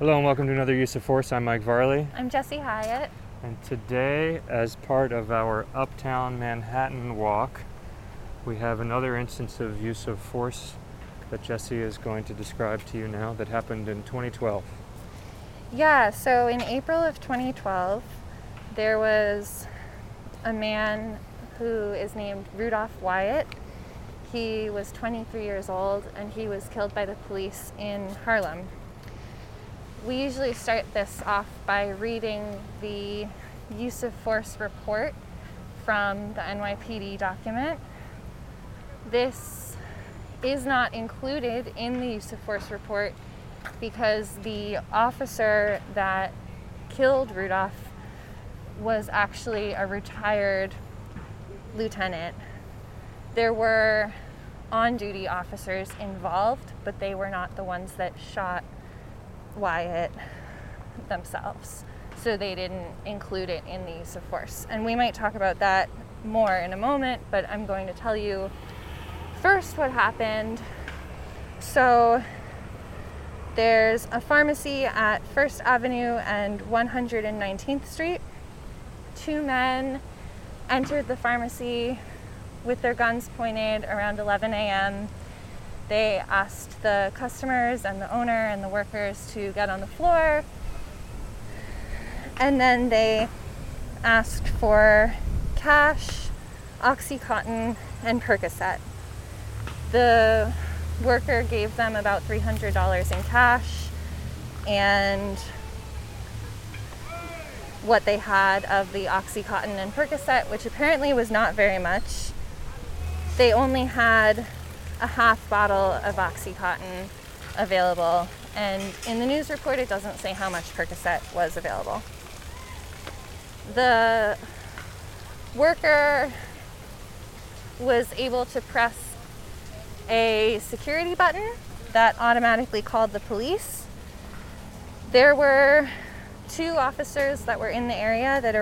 Hello and welcome to another Use of Force. I'm Mike Varley. I'm Jesse Hyatt. And today, as part of our Uptown Manhattan walk, we have another instance of use of force that Jesse is going to describe to you now that happened in 2012. Yeah, so in April of 2012, there was a man who is named Rudolph Wyatt. He was 23 years old and he was killed by the police in Harlem. We usually start this off by reading the use of force report from the NYPD document. This is not included in the use of force report because the officer that killed Rudolph was actually a retired lieutenant. There were on duty officers involved, but they were not the ones that shot Wyatt themselves. So they didn't include it in the use of force. And we might talk about that more in a moment, but I'm going to tell you first what happened. So there's a pharmacy at First Avenue and 119th Street. Two men entered the pharmacy with their guns pointed around 11 a.m. They asked the customers and the owner and the workers to get on the floor. And then they asked for cash, Oxycontin, and Percocet. The worker gave them about $300 in cash and what they had of the Oxycontin and Percocet, which apparently was not very much. They only had a half bottle of Oxycontin available. And in the news report, it doesn't say how much Percocet was available. The worker was able to press a security button that automatically called the police. There were two officers that were in the area that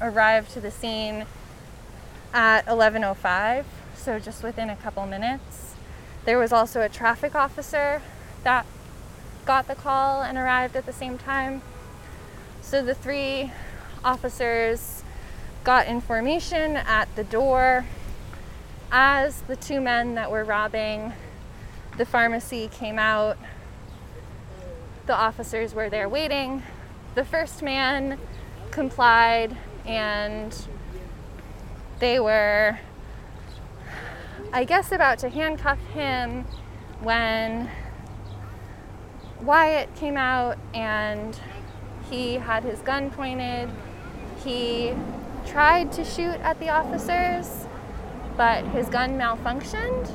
arrived to the scene at 11:05 so just within a couple minutes. There was also a traffic officer that got the call and arrived at the same time. So the three officers got information at the door as the two men that were robbing the pharmacy came out. The officers were there waiting. The first man complied and they were I guess, about to handcuff him when Wyatt came out and he had his gun pointed. He tried to shoot at the officers, but his gun malfunctioned.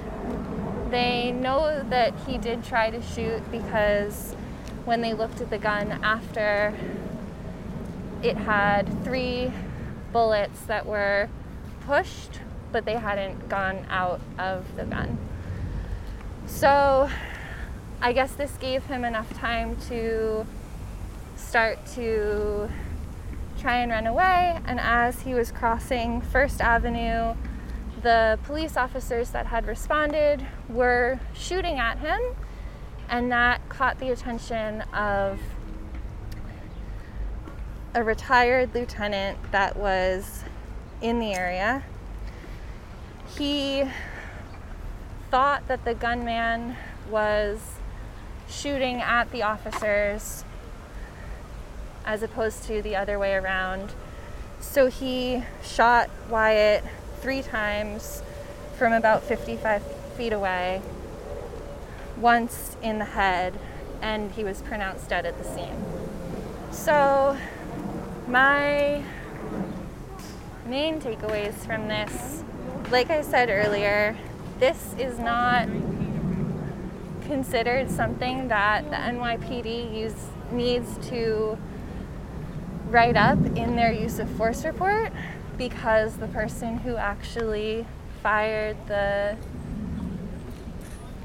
They know that he did try to shoot because when they looked at the gun after, it had three bullets that were pushed but they hadn't gone out of the gun. So I guess this gave him enough time to start to try and run away. And as he was crossing First Avenue, the police officers that had responded were shooting at him, and that caught the attention of a retired lieutenant that was in the area he thought that the gunman was shooting at the officers as opposed to the other way around. So he shot Wyatt three times from about 55 feet away, once in the head, and he was pronounced dead at the scene. So, my main takeaways from this like I said earlier, this is not considered something that the NYPD use, needs to write up in their use of force report because the person who actually fired the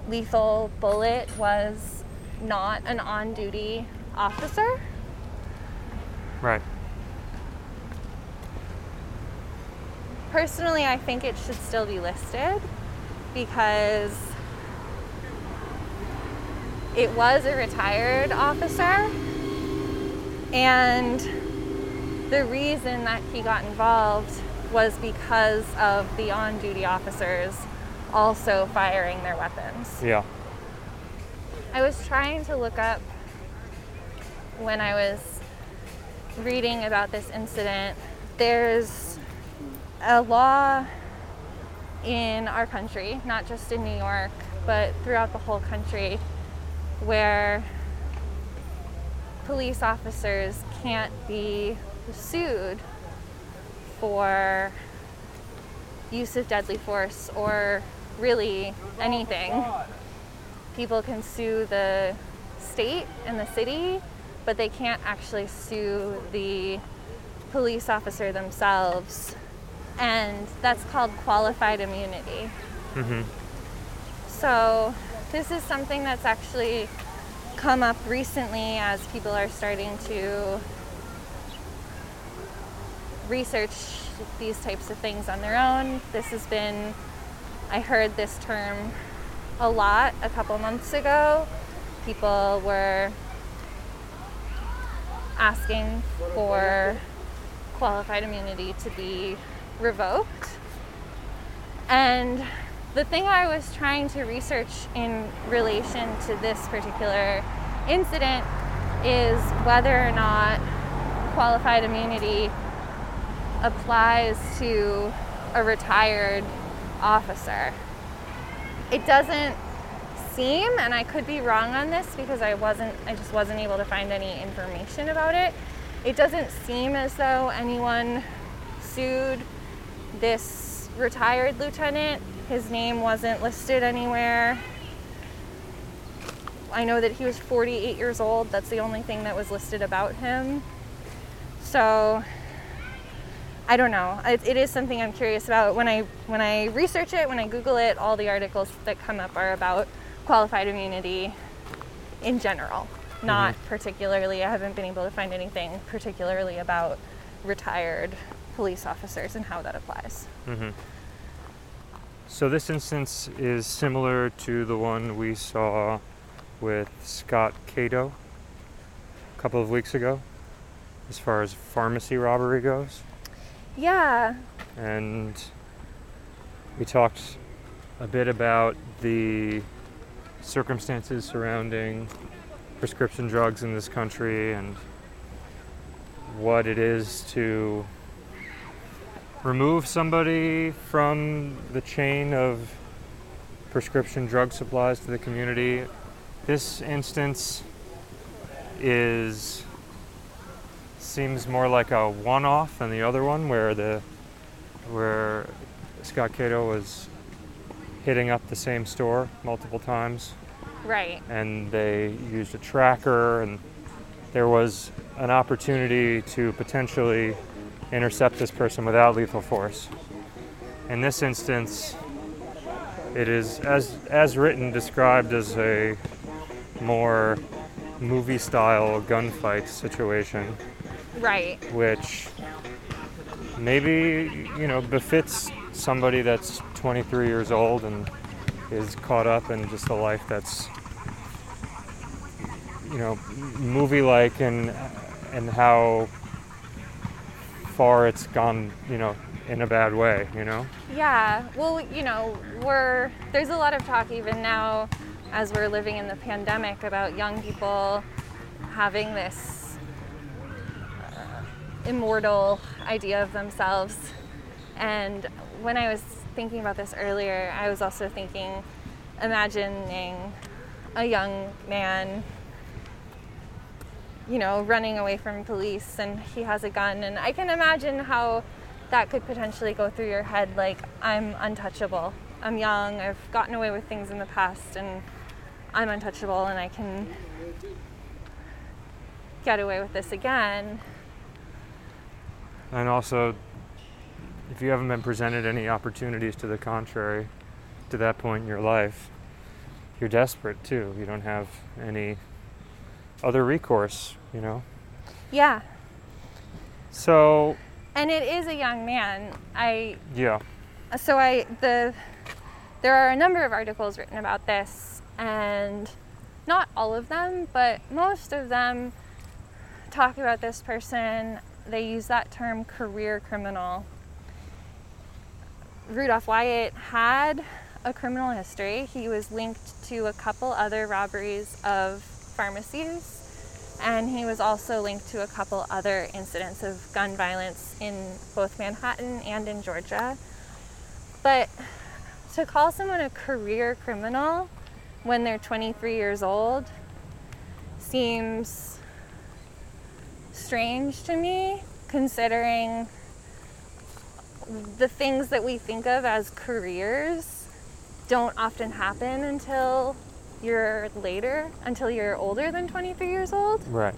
lethal bullet was not an on duty officer. Right. Personally, I think it should still be listed because it was a retired officer. And the reason that he got involved was because of the on duty officers also firing their weapons. Yeah. I was trying to look up when I was reading about this incident. There's a law in our country, not just in New York, but throughout the whole country, where police officers can't be sued for use of deadly force or really anything. People can sue the state and the city, but they can't actually sue the police officer themselves. And that's called qualified immunity. Mm-hmm. So, this is something that's actually come up recently as people are starting to research these types of things on their own. This has been, I heard this term a lot a couple months ago. People were asking for qualified immunity to be revoked. And the thing I was trying to research in relation to this particular incident is whether or not qualified immunity applies to a retired officer. It doesn't seem, and I could be wrong on this because I wasn't, I just wasn't able to find any information about it. It doesn't seem as though anyone sued this retired lieutenant. His name wasn't listed anywhere. I know that he was 48 years old. That's the only thing that was listed about him. So I don't know. It, it is something I'm curious about. When I when I research it, when I Google it, all the articles that come up are about qualified immunity in general, not Mhm. particularly. I haven't been able to find anything particularly about retired police officers and how that applies. Mm-hmm. So this instance is similar to the one we saw with Scott Cato a couple of weeks ago, as far as pharmacy robbery goes. Yeah, and we talked a bit about the circumstances surrounding prescription drugs in this country and what it is to remove somebody from the chain of prescription drug supplies to the community. This instance is seems more like a one-off than the other one where the where Scott Cato was hitting up the same store multiple times right. and they used a tracker and there was an opportunity to potentially intercept this person without lethal force. In this instance, it is as as written described as a more movie style gunfight situation Right. which maybe you know befits somebody that's 23 years old and is caught up in just a life that's you know movie like and and how far it's gone you know in a bad way you know Yeah, well, you know, we're there's a lot of talk even now as we're living in the pandemic about young people having this uh, immortal idea of themselves. And when I was thinking about this earlier, I was also thinking, imagining a young man, you know, running away from police and he has a gun. And I can imagine how that could potentially go through your head like, I'm untouchable. I'm young, I've gotten away with things in the past, and I'm untouchable, and I can get away with this again. and also if you haven't been presented any opportunities to the contrary to that point in your life you're desperate too you don't have any other recourse you know Yeah, so and it is a young man. I yeah so I the there are a number of articles written about this and not all of them, but most of them talk about this person. They use that term career criminal. Rudolph Wyatt had a criminal history. He was linked to a couple other robberies of pharmacies, and he was also linked to a couple other incidents of gun violence in both Manhattan and in Georgia. But to call someone a career criminal when they're 23 years old seems strange to me, considering the things that we think of as careers don't often happen until you're later, until you're older than 23 years old. Right.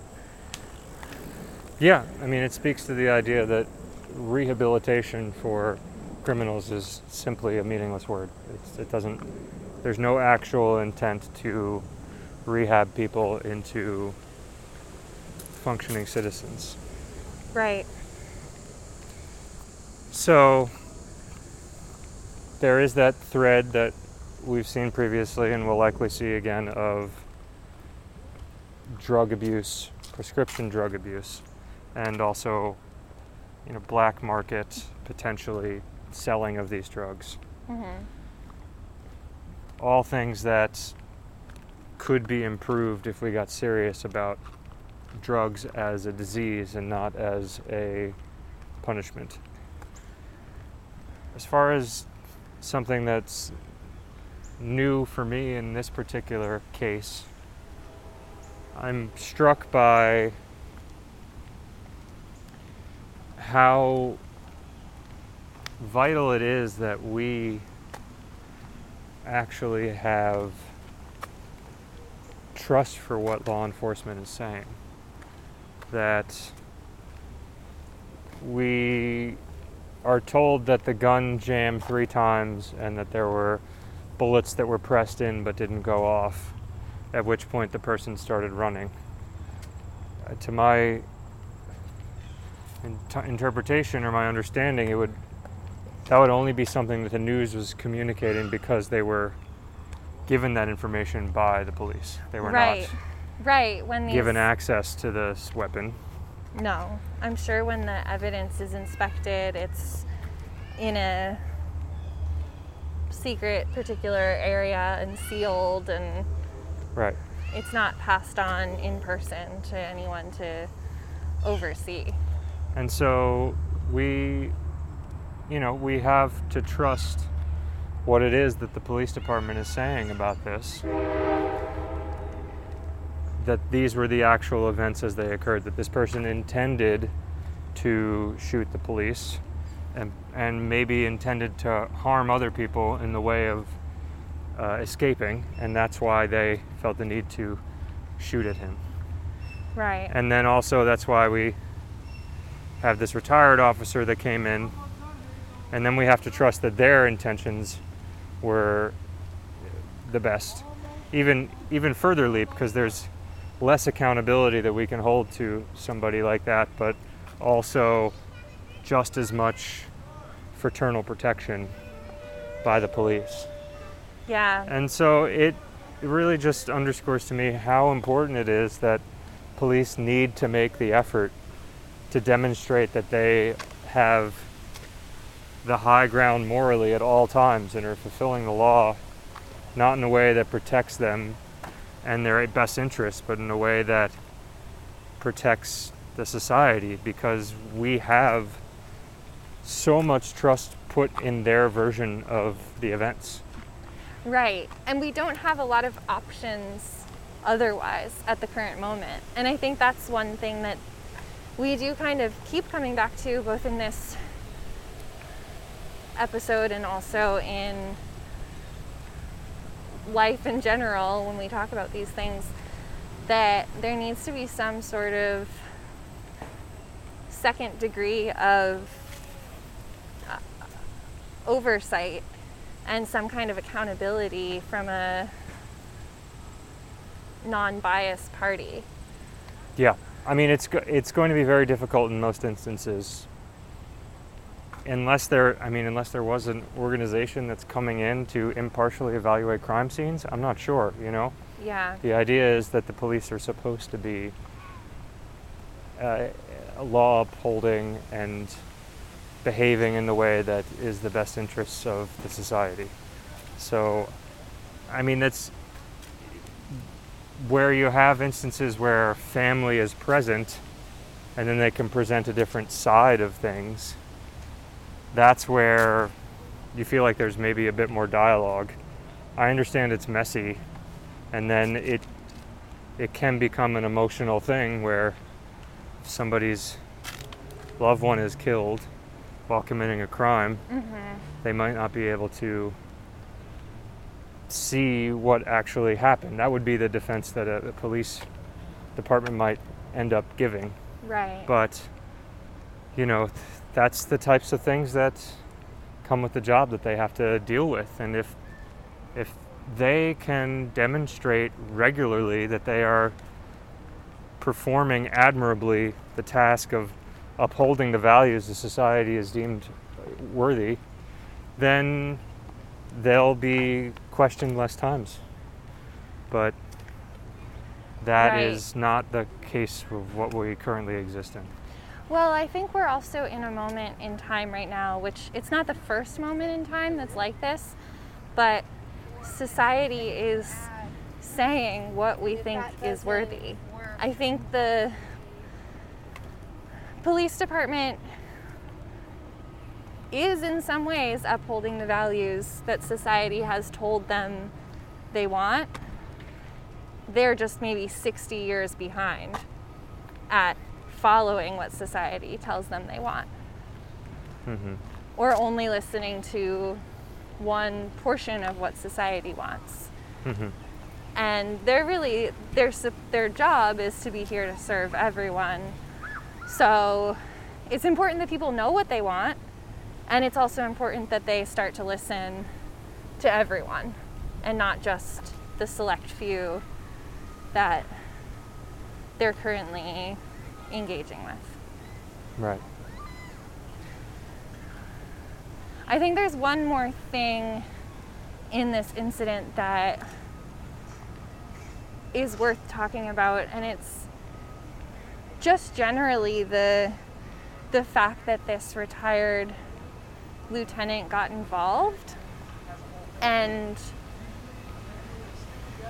Yeah, I mean, it speaks to the idea that rehabilitation for criminals is simply a meaningless word. It's, it doesn't, there's no actual intent to rehab people into functioning citizens. Right. So there is that thread that we've seen previously and will likely see again of drug abuse, prescription drug abuse, and also, you know, black market potentially selling of these drugs. Mm-hmm. All things that could be improved if we got serious about drugs as a disease and not as a punishment. As far as something that's new for me in this particular case, I'm struck by how vital it is that we actually have trust for what law enforcement is saying. That we are told that the gun jammed three times and that there were bullets that were pressed in but didn't go off, at which point the person started running. Uh, to my in- interpretation or my understanding, it would that would only be something that the news was communicating because they were given that information by the police. They were right. not Right. When these given access to this weapon. No, I'm sure when the evidence is inspected, it's in a secret, particular area and sealed, and Right. it's not passed on in person to anyone to oversee. And so we, you know, we have to trust what it is that the police department is saying about this. That these were the actual events as they occurred, that this person intended to shoot the police and, and maybe intended to harm other people in the way of uh, escaping, and that's why they felt the need to shoot at him. Right. And then also, that's why we have this retired officer that came in, and then we have to trust that their intentions were the best. Even even further leap because there's less accountability that we can hold to somebody like that, but also just as much fraternal protection by the police. yeah. And so it it really just underscores to me how important it is that police need to make the effort to demonstrate that they have the high ground morally at all times and are fulfilling the law not in a way that protects them and their best interests, but in a way that protects the society because we have so much trust put in their version of the events. Right. And we don't have a lot of options otherwise at the current moment. And I think that's one thing that we do kind of keep coming back to both in this episode and also in life in general when we talk about these things that there needs to be some sort of second degree of oversight and some kind of accountability from a non-biased party. Yeah, I mean it's it's going to be very difficult in most instances, unless there. I mean, unless there was an organization that's coming in to impartially evaluate crime scenes. I'm not sure. You know, Yeah. The idea is that the police are supposed to be uh, law upholding and behaving in the way that is the best interests of the society. So, I mean, that's where you have instances where family is present and then they can present a different side of things. That's where you feel like there's maybe a bit more dialogue. I understand it's messy and then it it can become an emotional thing where somebody's loved one is killed while committing a crime, Mm-hmm. they might not be able to see what actually happened. That would be the defense that a, a police department might end up giving. Right. But, you know, th- that's the types of things that come with the job that they have to deal with. And if, if they can demonstrate regularly that they are performing admirably the task of upholding the values the society is deemed worthy, then they'll be questioned less times. But that Right. is not the case of what we currently exist in. Well, I think we're also in a moment in time right now, which it's not the first moment in time that's like this, but society is saying what we think is worthy. I think the police department is in some ways upholding the values that society has told them they want. They're just maybe 60 years behind at following what society tells them they want hmm or only listening to one portion of what society wants. hmm And they're really their their job is to be here to serve everyone. So it's important that people know what they want, and it's also important that they start to listen to everyone and not just the select few that they're currently engaging with. Right. I think there's one more thing in this incident that is worth talking about, and it's just generally the the fact that this retired lieutenant got involved and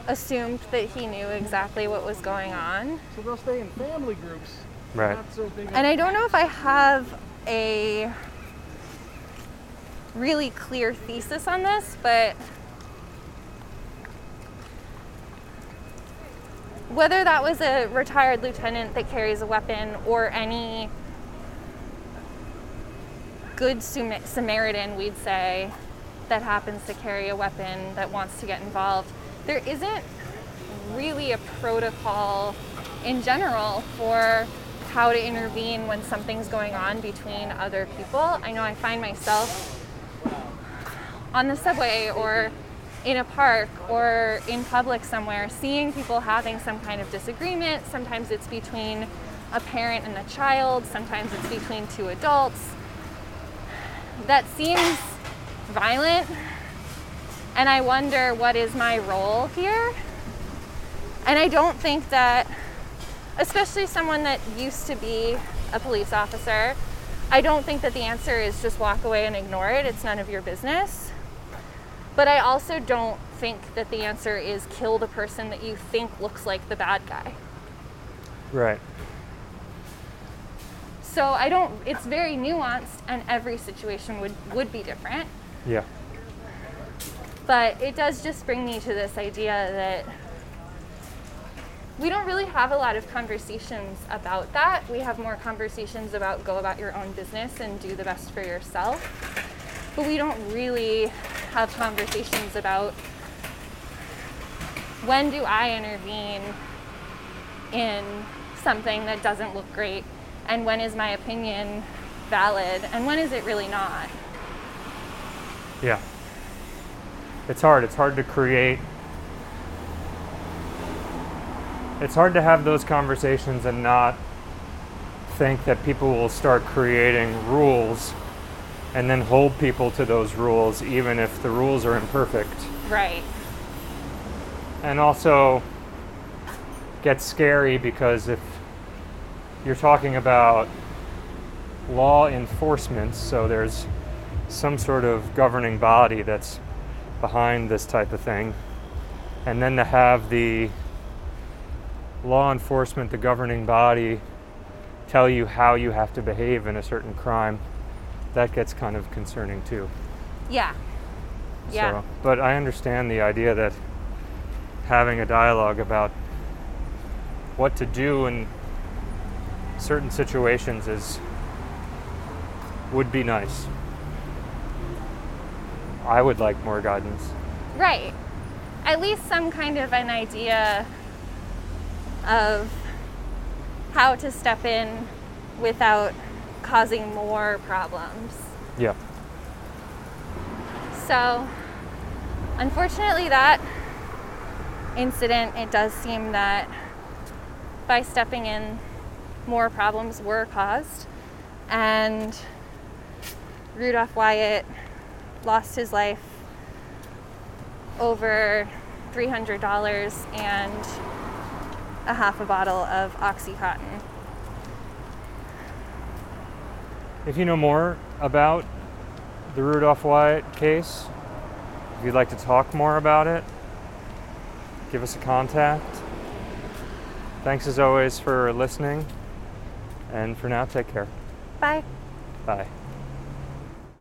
assumed that he knew exactly what was going on. So they'll stay in family groups. Right. Not so big. And I don't know if I have a really clear thesis on this, but whether that was a retired lieutenant that carries a weapon or any good Samaritan, we'd say, that happens to carry a weapon that wants to get involved, there isn't really a protocol in general for how to intervene when something's going on between other people. I know I find myself on the subway or in a park or in public somewhere seeing people having some kind of disagreement. Sometimes it's between a parent and a child, sometimes it's between two adults. That seems violent, and I wonder what is my role here. And I don't think that, especially someone that used to be a police officer, I don't think that the answer is just walk away and ignore it. It's none of your business. But I also don't think that the answer is kill the person that you think looks like the bad guy. Right. So I don't, it's very nuanced, and every situation would, would be different. Yeah. But it does just bring me to this idea that we don't really have a lot of conversations about that. We have more conversations about go about your own business and do the best for yourself. But we don't really have conversations about when do I intervene in something that doesn't look great and when is my opinion valid and when is it really not. Yeah. It's hard. It's hard to create. It's hard to have those conversations and not think that people will start creating rules and then hold people to those rules even if the rules are imperfect. Right. and also gets scary because if you're talking about law enforcement, so there's some sort of governing body that's behind this type of thing, and then to have the law enforcement, the governing body, tell you how you have to behave in a certain crime, that gets kind of concerning too. Yeah. Yeah. So, but I understand the idea that having a dialogue about what to do in certain situations is would be nice. I would like more guidance. Right. At least some kind of an idea of how to step in without causing more problems. Yeah. So, unfortunately, that incident, it does seem that by stepping in, more problems were caused. And Rudolph Wyatt lost his life over $300 and a half a bottle of Oxycontin. If you know more about the Rudolph Wyatt case, if you'd like to talk more about it, give us a contact. Thanks as always for listening. And for now, take care. Bye. Bye.